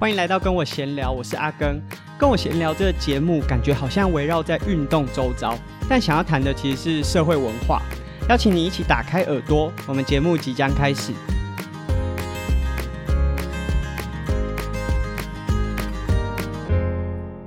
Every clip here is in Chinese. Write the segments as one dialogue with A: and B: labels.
A: 欢迎来到跟我闲聊，我是阿根。跟我闲聊这个节目，感觉好像围绕在运动周遭，但想要谈的其实是社会文化。邀请你一起打开耳朵，我们节目即将开始。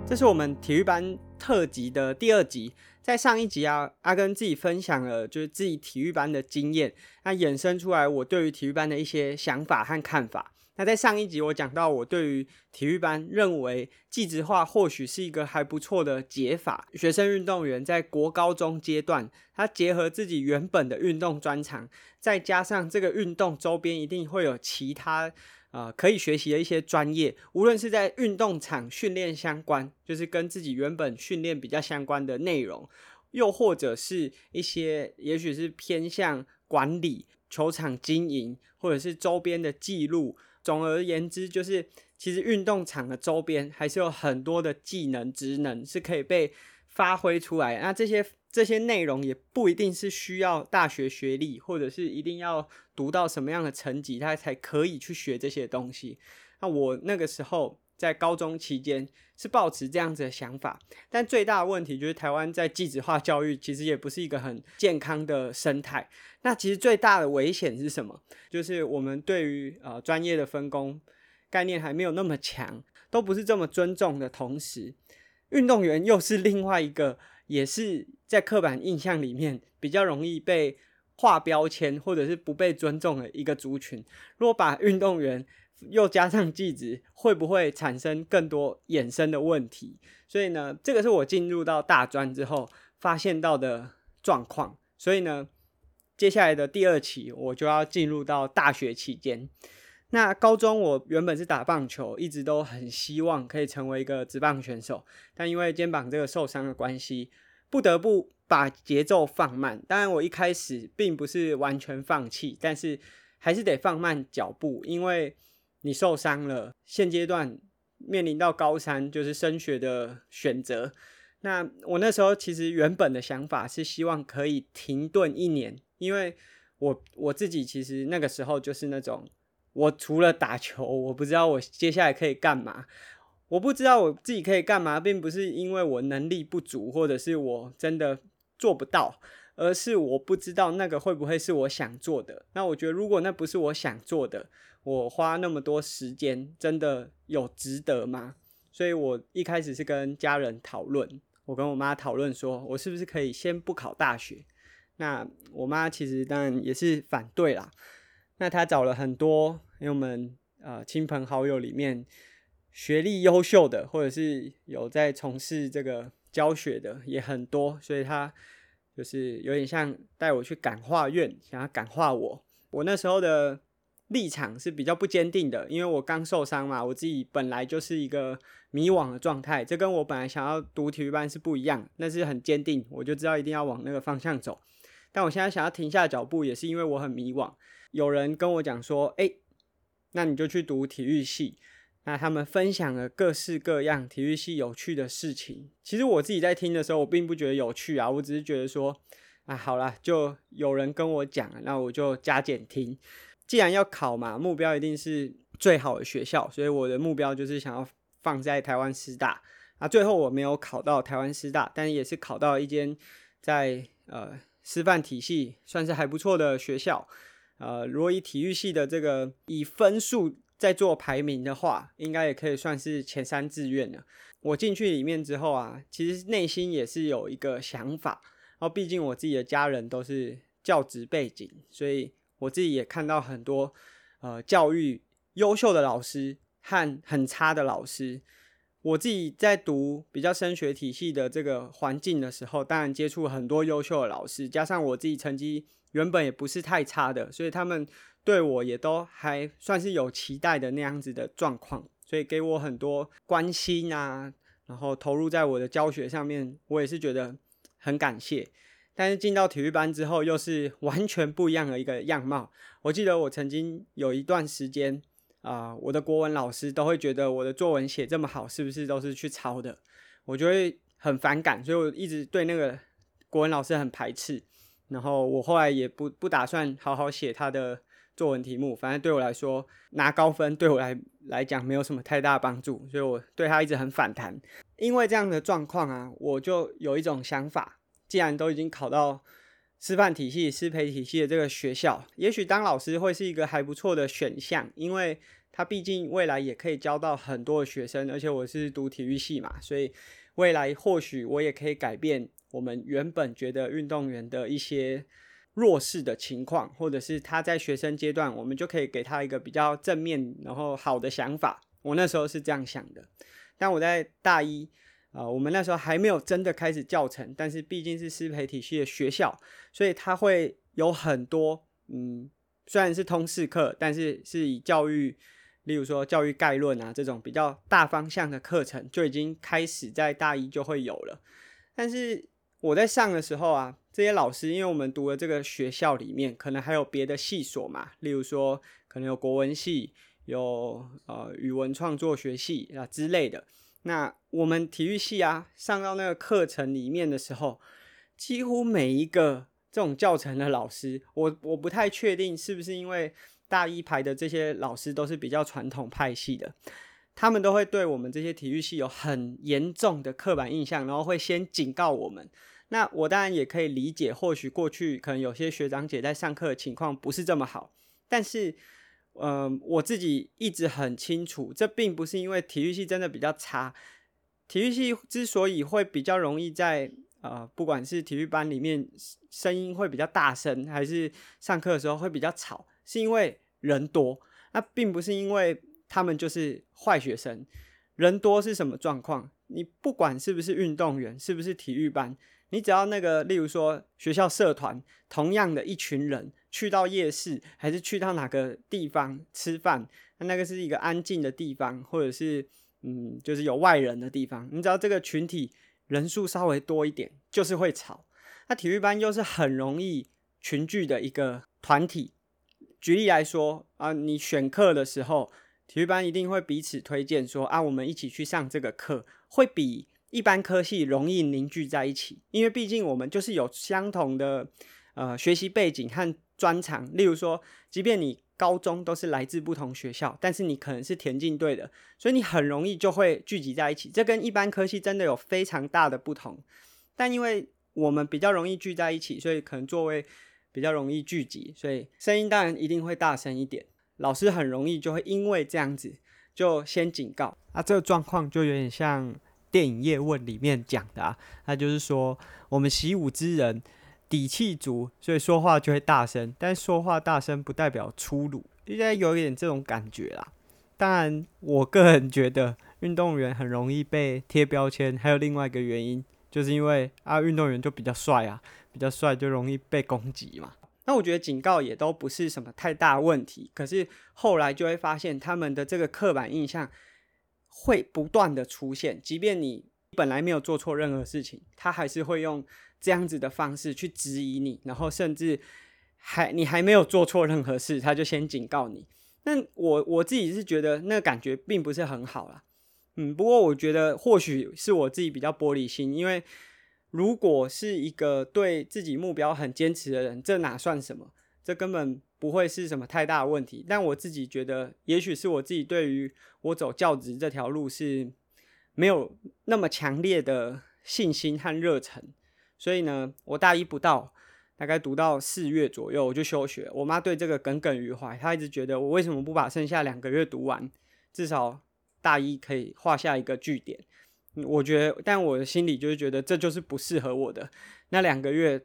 A: 这是我们体育班特辑的第二集。在上一集啊，阿根自己分享了就是自己体育班的经验，那衍生出来我对于体育班的一些想法和看法。那在上一集我讲到我对于体育班认为技职化或许是一个还不错的解法。学生运动员在国高中阶段，他结合自己原本的运动专长，再加上这个运动周边一定会有其他。啊、呃，可以学习的一些专业，无论是在运动场训练相关，就是跟自己原本训练比较相关的内容，又或者是一些也许是偏向管理球场经营，或者是周边的记录。总而言之，就是其实运动场的周边还是有很多的技能、职能是可以被发挥出来。那这些。这些内容也不一定是需要大学学历，或者是一定要读到什么样的成绩，他才可以去学这些东西。那我那个时候在高中期间是抱持这样子的想法，但最大的问题就是台湾在技职化教育其实也不是一个很健康的生态。那其实最大的危险是什么？就是我们对于呃专业的分工概念还没有那么强，都不是这么尊重的同时，运动员又是另外一个。也是在刻板印象里面比较容易被划标签，或者是不被尊重的一个族群。如果把运动员又加上技职，会不会产生更多衍生的问题？所以呢，这个是我进入到大专之后发现到的状况。所以呢，接下来的第二期我就要进入到大学期间。那高中我原本是打棒球，一直都很希望可以成为一个职棒选手，但因为肩膀这个受伤的关系，不得不把节奏放慢。当然，我一开始并不是完全放弃，但是还是得放慢脚步，因为你受伤了。现阶段面临到高三就是升学的选择。那我那时候其实原本的想法是希望可以停顿一年，因为我我自己其实那个时候就是那种。我除了打球，我不知道我接下来可以干嘛。我不知道我自己可以干嘛，并不是因为我能力不足，或者是我真的做不到，而是我不知道那个会不会是我想做的。那我觉得，如果那不是我想做的，我花那么多时间，真的有值得吗？所以我一开始是跟家人讨论，我跟我妈讨论说，我是不是可以先不考大学？那我妈其实当然也是反对啦。那她找了很多，因为我们呃亲朋好友里面学历优秀的，或者是有在从事这个教学的也很多，所以她就是有点像带我去感化院，想要感化我。我那时候的立场是比较不坚定的，因为我刚受伤嘛，我自己本来就是一个迷惘的状态，这跟我本来想要读体育班是不一样，那是很坚定，我就知道一定要往那个方向走。但我现在想要停下脚步，也是因为我很迷惘。有人跟我讲说：“哎，那你就去读体育系。”那他们分享了各式各样体育系有趣的事情。其实我自己在听的时候，我并不觉得有趣啊，我只是觉得说：“啊，好啦，就有人跟我讲，那我就加减听。既然要考嘛，目标一定是最好的学校，所以我的目标就是想要放在台湾师大。啊，最后我没有考到台湾师大，但也是考到一间在呃师范体系算是还不错的学校。”呃，如果以体育系的这个以分数在做排名的话，应该也可以算是前三志愿了。我进去里面之后啊，其实内心也是有一个想法。然后，毕竟我自己的家人都是教职背景，所以我自己也看到很多呃教育优秀的老师和很差的老师。我自己在读比较升学体系的这个环境的时候，当然接触很多优秀的老师，加上我自己成绩。原本也不是太差的，所以他们对我也都还算是有期待的那样子的状况，所以给我很多关心啊，然后投入在我的教学上面，我也是觉得很感谢。但是进到体育班之后，又是完全不一样的一个样貌。我记得我曾经有一段时间啊、我的国文老师都会觉得我的作文写这么好，是不是都是去抄的？我就会很反感，所以我一直对那个国文老师很排斥。然后我后来也不不打算好好写他的作文题目，反正对我来说拿高分对我来来讲没有什么太大帮助，所以我对他一直很反弹。因为这样的状况啊，我就有一种想法，既然都已经考到师范体系、师培体系的这个学校，也许当老师会是一个还不错的选项，因为他毕竟未来也可以教到很多的学生，而且我是读体育系嘛，所以未来或许我也可以改变我们原本觉得运动员的一些。弱势的情况，或者是他在学生阶段，我们就可以给他一个比较正面，然后好的想法。我那时候是这样想的。但我在大一啊、我们那时候还没有真的开始教程，但是毕竟是师培体系的学校，所以他会有很多嗯，虽然是通识课，但是是以教育，例如说教育概论啊这种比较大方向的课程，就已经开始在大一就会有了。但是我在上的时候啊。这些老师，因为我们读的这个学校里面，可能还有别的系所嘛，例如说可能有国文系，有呃语文创作学系啊之类的。那我们体育系啊，上到那个课程里面的时候，几乎每一个这种教程的老师，我我不太确定是不是因为大一排的这些老师都是比较传统派系的，他们都会对我们这些体育系有很严重的刻板印象，然后会先警告我们。那我当然也可以理解，或许过去可能有些学长姐在上课的情况不是这么好，但是，嗯、我自己一直很清楚，这并不是因为体育系真的比较差。体育系之所以会比较容易在呃，不管是体育班里面声音会比较大声，还是上课的时候会比较吵，是因为人多。那并不是因为他们就是坏学生。人多是什么状况？你不管是不是运动员，是不是体育班。你只要那个，例如说学校社团，同样的一群人去到夜市，还是去到哪个地方吃饭，那那个是一个安静的地方，或者是嗯，就是有外人的地方。你只要这个群体人数稍微多一点，就是会吵。那体育班又是很容易群聚的一个团体。举例来说啊，你选课的时候，体育班一定会彼此推荐说啊，我们一起去上这个课，会比。一般科系容易凝聚在一起，因为毕竟我们就是有相同的呃学习背景和专长。例如说，即便你高中都是来自不同学校，但是你可能是田径队的，所以你很容易就会聚集在一起。这跟一般科系真的有非常大的不同。但因为我们比较容易聚在一起，所以可能座位比较容易聚集，所以声音当然一定会大声一点。老师很容易就会因为这样子就先警告。啊，这个状况就有点像。电影《叶问》里面讲的啊，他就是说，我们习武之人底气足，所以说话就会大声。但说话大声不代表粗鲁，应该有一点这种感觉啦。当然，我个人觉得运动员很容易被贴标签，还有另外一个原因，就是因为啊，运动员就比较帅啊，比较帅就容易被攻击嘛。那我觉得警告也都不是什么太大问题，可是后来就会发现他们的这个刻板印象。会不断的出现，即便你本来没有做错任何事情，他还是会用这样子的方式去质疑你，然后甚至还你还没有做错任何事，他就先警告你。那我我自己是觉得那个感觉并不是很好啦，嗯，不过我觉得或许是我自己比较玻璃心，因为如果是一个对自己目标很坚持的人，这哪算什么？这根本。不会是什么太大的问题，但我自己觉得，也许是我自己对于我走教职这条路是没有那么强烈的信心和热忱，所以呢，我大一不到，大概读到四月左右我就休学。我妈对这个耿耿于怀，她一直觉得我为什么不把剩下两个月读完，至少大一可以画下一个句点。我觉得，但我的心里就是觉得这就是不适合我的，那两个月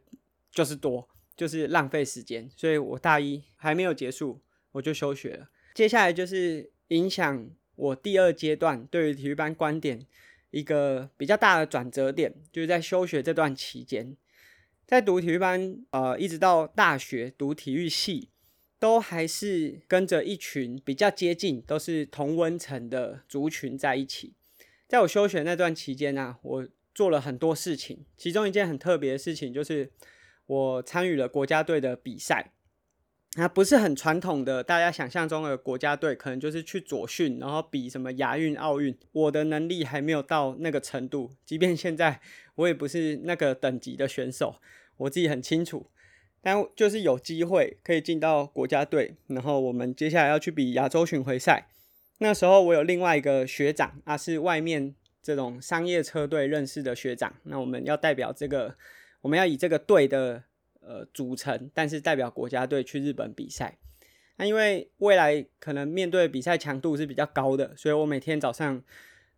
A: 就是多。就是浪费时间，所以我大一还没有结束，我就休学了。接下来就是影响我第二阶段对于体育班观点一个比较大的转折点，就是在休学这段期间，在读体育班，呃，一直到大学读体育系，都还是跟着一群比较接近，都是同温层的族群在一起。在我休学那段期间呢，我做了很多事情，其中一件很特别的事情就是。我参与了国家队的比赛，那不是很传统的，大家想象中的国家队可能就是去左训，然后比什么亚运、奥运。我的能力还没有到那个程度，即便现在我也不是那个等级的选手，我自己很清楚。但就是有机会可以进到国家队，然后我们接下来要去比亚洲巡回赛。那时候我有另外一个学长啊，是外面这种商业车队认识的学长。那我们要代表这个，我们要以这个队的呃组成，但是代表国家队去日本比赛。那因为未来可能面对比赛强度是比较高的，所以我每天早上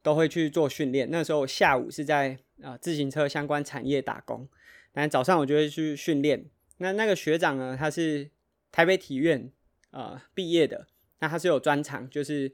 A: 都会去做训练。那时候下午是在啊、呃、自行车相关产业打工，但早上我就会去训练。那那个学长呢，他是台北体院啊、呃、毕业的，那他是有专长，就是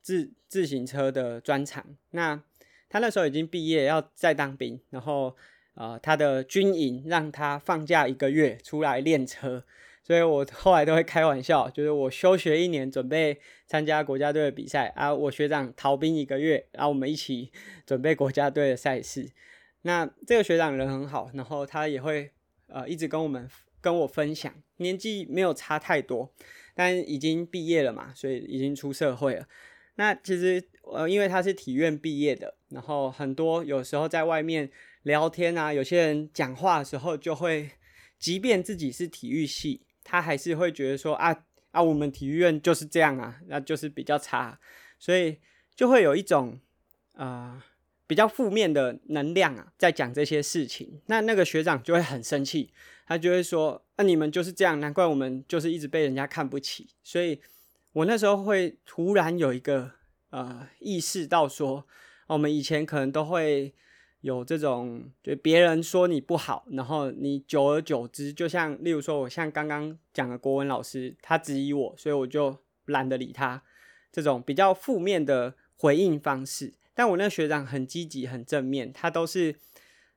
A: 自自行车的专长。那他那时候已经毕业，要再当兵，然后、呃、他的军营让他放假一个月出来练车，所以我后来都会开玩笑，就是我休学一年准备参加国家队的比赛啊，我学长逃兵一个月，然后我们一起准备国家队的赛事。那这个学长人很好，然后他也会。呃，一直跟我们跟我分享，年纪没有差太多，但已经毕业了嘛，所以已经出社会了。那其实呃，因为他是体院毕业的，然后很多有时候在外面聊天啊，有些人讲话的时候就会，即便自己是体育系，他还是会觉得说啊啊，我们体育院就是这样啊，那就是比较差，所以就会有一种啊。呃比较负面的能量啊，在讲这些事情，那那个学长就会很生气，他就会说：“那、啊、你们就是这样，难怪我们就是一直被人家看不起。”所以，我那时候会突然有一个呃意识到说，我们以前可能都会有这种，就别人说你不好，然后你久而久之，就像例如说，我像刚刚讲的国文老师，他质疑我，所以我就懒得理他，这种比较负面的回应方式。但我那学长很积极、很正面，他都是，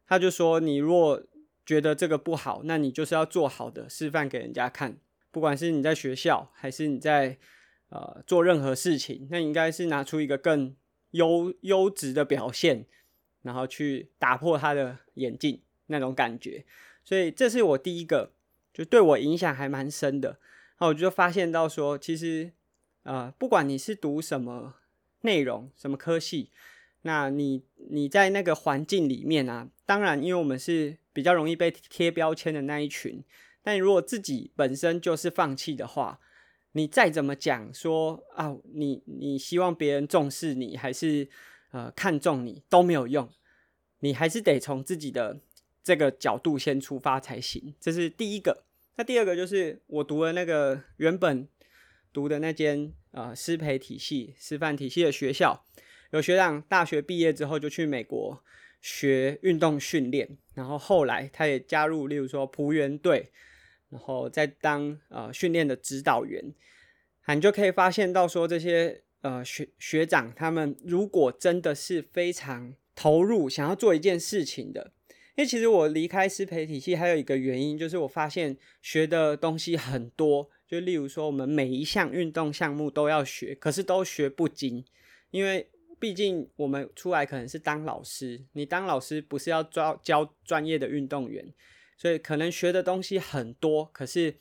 A: 他就说，你若觉得这个不好，那你就是要做好的示范给人家看。不管是你在学校，还是你在呃做任何事情，那应该是拿出一个更优优质的表现，然后去打破他的眼镜那种感觉。所以这是我第一个，就对我影响还蛮深的。然后我就发现到说，其实、呃，不管你是读什么。内容什么科系？那你你在那个环境里面啊，当然，因为我们是比较容易被贴标签的那一群。但如果自己本身就是放弃的话，你再怎么讲说啊，你你希望别人重视你，还是呃看重你都没有用，你还是得从自己的这个角度先出发才行。这是第一个。那第二个就是我读了那个原本。读的那间啊师培体系、师范体系的学校，有学长大学毕业之后就去美国学运动训练，然后后来他也加入，例如说璞园队，然后再当啊训练的指导员，啊你就可以发现到说这些呃学学长他们如果真的是非常投入，想要做一件事情的，因为其实我离开师培体系还有一个原因，就是我发现学的东西很多。就例如说，我们每一项运动项目都要学，可是都学不精，因为毕竟我们出来可能是当老师，你当老师不是要教教专业的运动员，所以可能学的东西很多，可是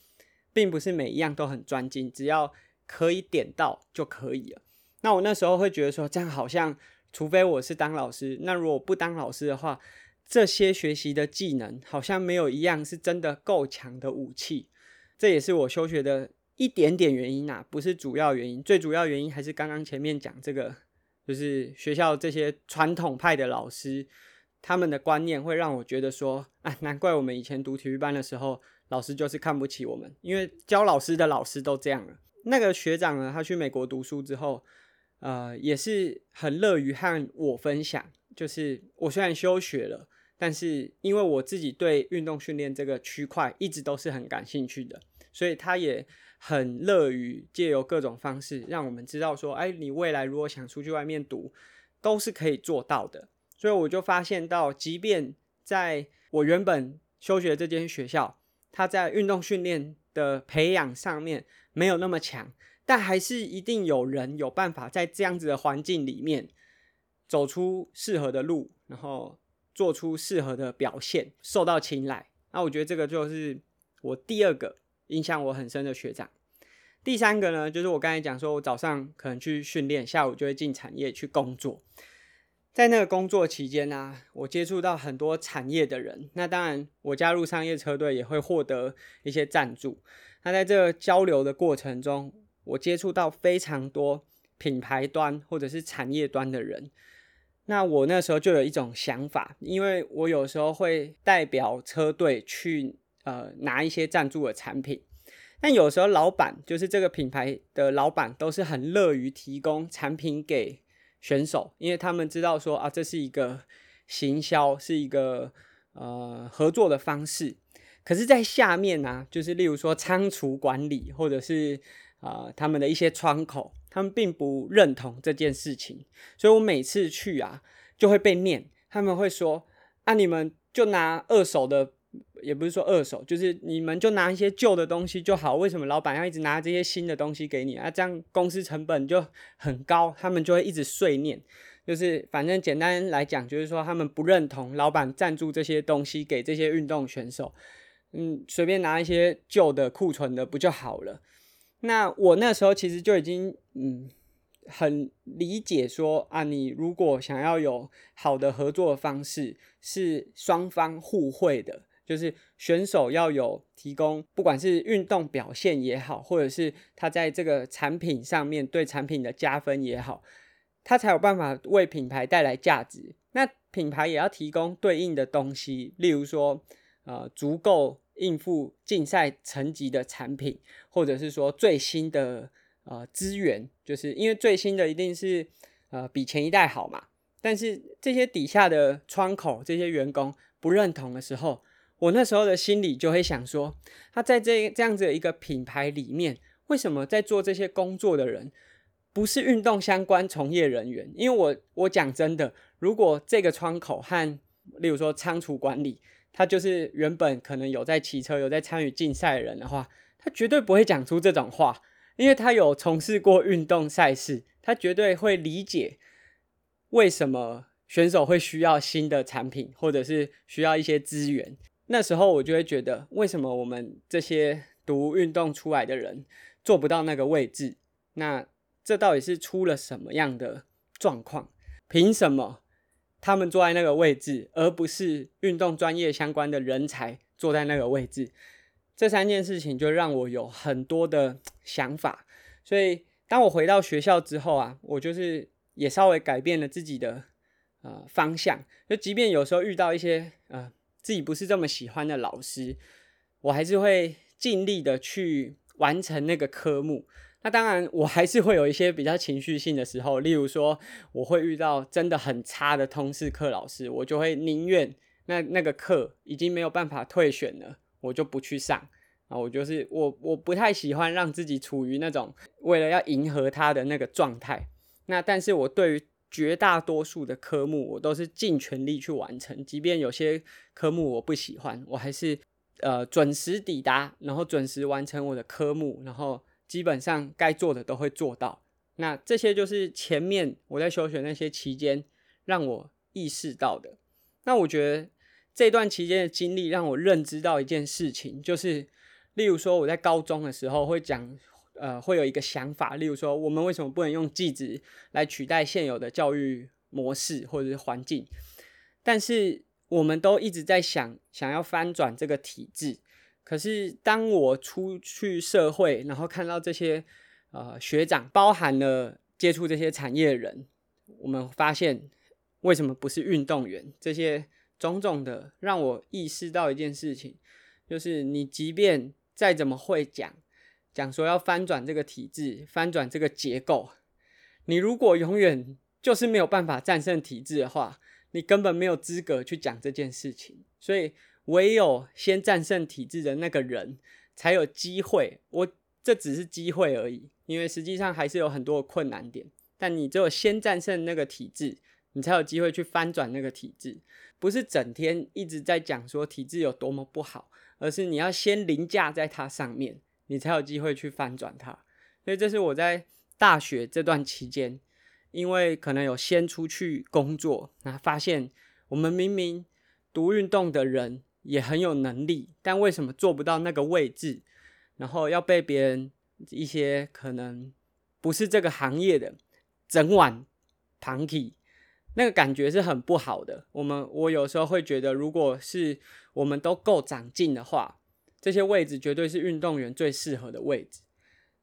A: 并不是每一样都很专精，只要可以点到就可以了。那我那时候会觉得说，这样好像，除非我是当老师，那如果不当老师的话，这些学习的技能好像没有一样是真的够强的武器。这也是我休学的一点点原因啊，不是主要原因。最主要原因还是刚刚前面讲这个，就是学校这些传统派的老师，他们的观念会让我觉得说，啊，难怪我们以前读体育班的时候，老师就是看不起我们，因为教老师的老师都这样了。那个学长呢，他去美国读书之后，呃，也是很乐于和我分享，就是我虽然休学了。但是，因为我自己对运动训练这个区块一直都是很感兴趣的，所以他也很乐于借由各种方式让我们知道说，哎，你未来如果想出去外面读，都是可以做到的。所以我就发现到，即便在我原本休学这间学校，他在运动训练的培养上面没有那么强，但还是一定有人有办法在这样子的环境里面走出适合的路，然后。做出适合的表现，受到青睐。那我觉得这个就是我第二个影响我很深的学长。第三个呢，就是我刚才讲说，我早上可能去训练，下午就会进产业去工作。在那个工作期间呢、我接触到很多产业的人。那当然，我加入商业车队也会获得一些赞助。那在这个交流的过程中，我接触到非常多品牌端或者是产业端的人。那我那时候就有一种想法，因为我有时候会代表车队去呃拿一些赞助的产品。但有时候老板就是这个品牌的老板，都是很乐于提供产品给。选手，因为他们知道说啊，这是一个行销，是一个呃合作的方式。可是，在下面呢、就是例如说仓储管理，或者是啊、他们的一些窗口，他们并不认同这件事情。所以我每次去啊，就会被念，他们会说啊，你们就拿二手的。也不是说二手，就是你们就拿一些旧的东西就好。为什么老板要一直拿这些新的东西给你啊？这样公司成本就很高，他们就会一直碎念。就是反正简单来讲，就是说他们不认同老板赞助这些东西给这些运动选手。嗯，随便拿一些旧的库存的不就好了？那我那时候其实就已经嗯很理解说啊，你如果想要有好的合作方式，是双方互惠的。就是选手要有提供，不管是运动表现也好，或者是他在这个产品上面对产品的加分也好，他才有办法为品牌带来价值。那品牌也要提供对应的东西，例如说，呃，足够应付竞赛层级的产品，或者是说最新的呃资源，就是因为最新的一定是呃比前一代好嘛。但是这些底下的窗口，这些员工不认同的时候，我那时候的心里就会想说，他在这这样子的一个品牌里面，为什么在做这些工作的人不是运动相关从业人员？因为我我讲真的，如果这个窗口和例如说仓储管理，他就是原本可能有在骑车、有在参与竞赛的人的话，他绝对不会讲出这种话，因为他有从事过运动赛事，他绝对会理解为什么选手会需要新的产品，或者是需要一些资源。那时候我就会觉得，为什么我们这些读运动出来的人做不到那个位置？那这到底是出了什么样的状况？凭什么他们坐在那个位置，而不是运动专业相关的人才坐在那个位置？这三件事情就让我有很多的想法。所以当我回到学校之后啊，我就是也稍微改变了自己的呃方向。就即便有时候遇到一些呃。自己不是这么喜欢的老师，我还是会尽力的去完成那个科目。那当然，我还是会有一些比较情绪性的时候，例如说，我会遇到真的很差的通识课老师，我就会宁愿那那个课已经没有办法退选了，我就不去上。啊，我就是我，我不太喜欢让自己处于那种为了要迎合他的那个状态。那但是我对于绝大多数的科目我都是尽全力去完成，即便有些科目我不喜欢，我还是呃准时抵达，然后准时完成我的科目，然后基本上该做的都会做到。那这些就是前面我在休学那些期间让我意识到的。那我觉得这段期间的经历让我认知到一件事情，就是例如说我在高中的时候会讲。呃，会有一个想法，例如说，我们为什么不能用技职来取代现有的教育模式或者是环境？但是我们都一直在想，想要翻转这个体制。可是当我出去社会，然后看到这些呃学长，包含了接触这些产业的人，我们发现为什么不是运动员？这些种种的，让我意识到一件事情，就是你即便再怎么会讲。讲说要翻转这个体制，翻转这个结构。你如果永远就是没有办法战胜体制的话，你根本没有资格去讲这件事情。所以，唯有先战胜体制的那个人，才有机会。我这只是机会而已，因为实际上还是有很多的困难点。但你只有先战胜那个体制，你才有机会去翻转那个体制。不是整天一直在讲说体制有多么不好，而是你要先凌驾在它上面。你才有机会去翻转它，所以这是我在大学这段期间，因为可能有先出去工作，那发现我们明明读运动的人也很有能力，但为什么做不到那个位置？然后要被别人一些可能不是这个行业的整晚旁听，那个感觉是很不好的。我们我有时候会觉得，如果是我们都够长进的话，这些位置绝对是运动员最适合的位置。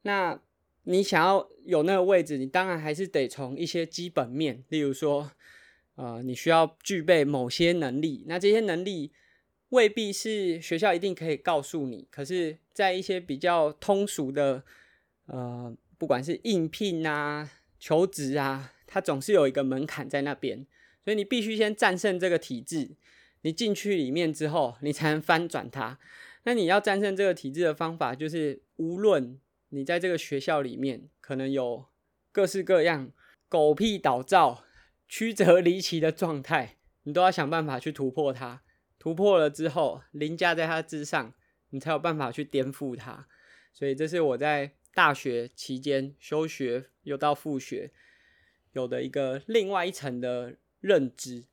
A: 那你想要有那个位置，你当然还是得从一些基本面，例如说，呃，你需要具备某些能力。那这些能力未必是学校一定可以告诉你，可是，在一些比较通俗的，呃，不管是应聘啊、求职啊，它总是有一个门槛在那边，所以你必须先战胜这个体制。你进去里面之后，你才能翻转它。那你要战胜这个体制的方法，就是无论你在这个学校里面可能有各式各样狗屁倒灶、曲折离奇的状态，你都要想办法去突破它。突破了之后，凌驾在它之上，你才有办法去颠覆它。所以这是我在大学期间休学又到复学有的一个另外一层的认知。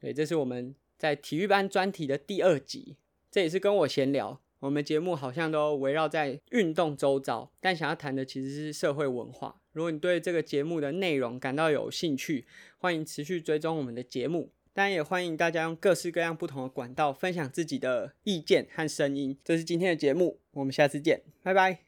A: 所以这是我们在体育班专题的第二集。这也是跟我闲聊，我们节目好像都围绕在运动周遭，但想要谈的其实是社会文化。如果你对这个节目的内容感到有兴趣，欢迎持续追踪我们的节目。当然也欢迎大家用各式各样不同的管道分享自己的意见和声音。这是今天的节目，我们下次见，拜拜。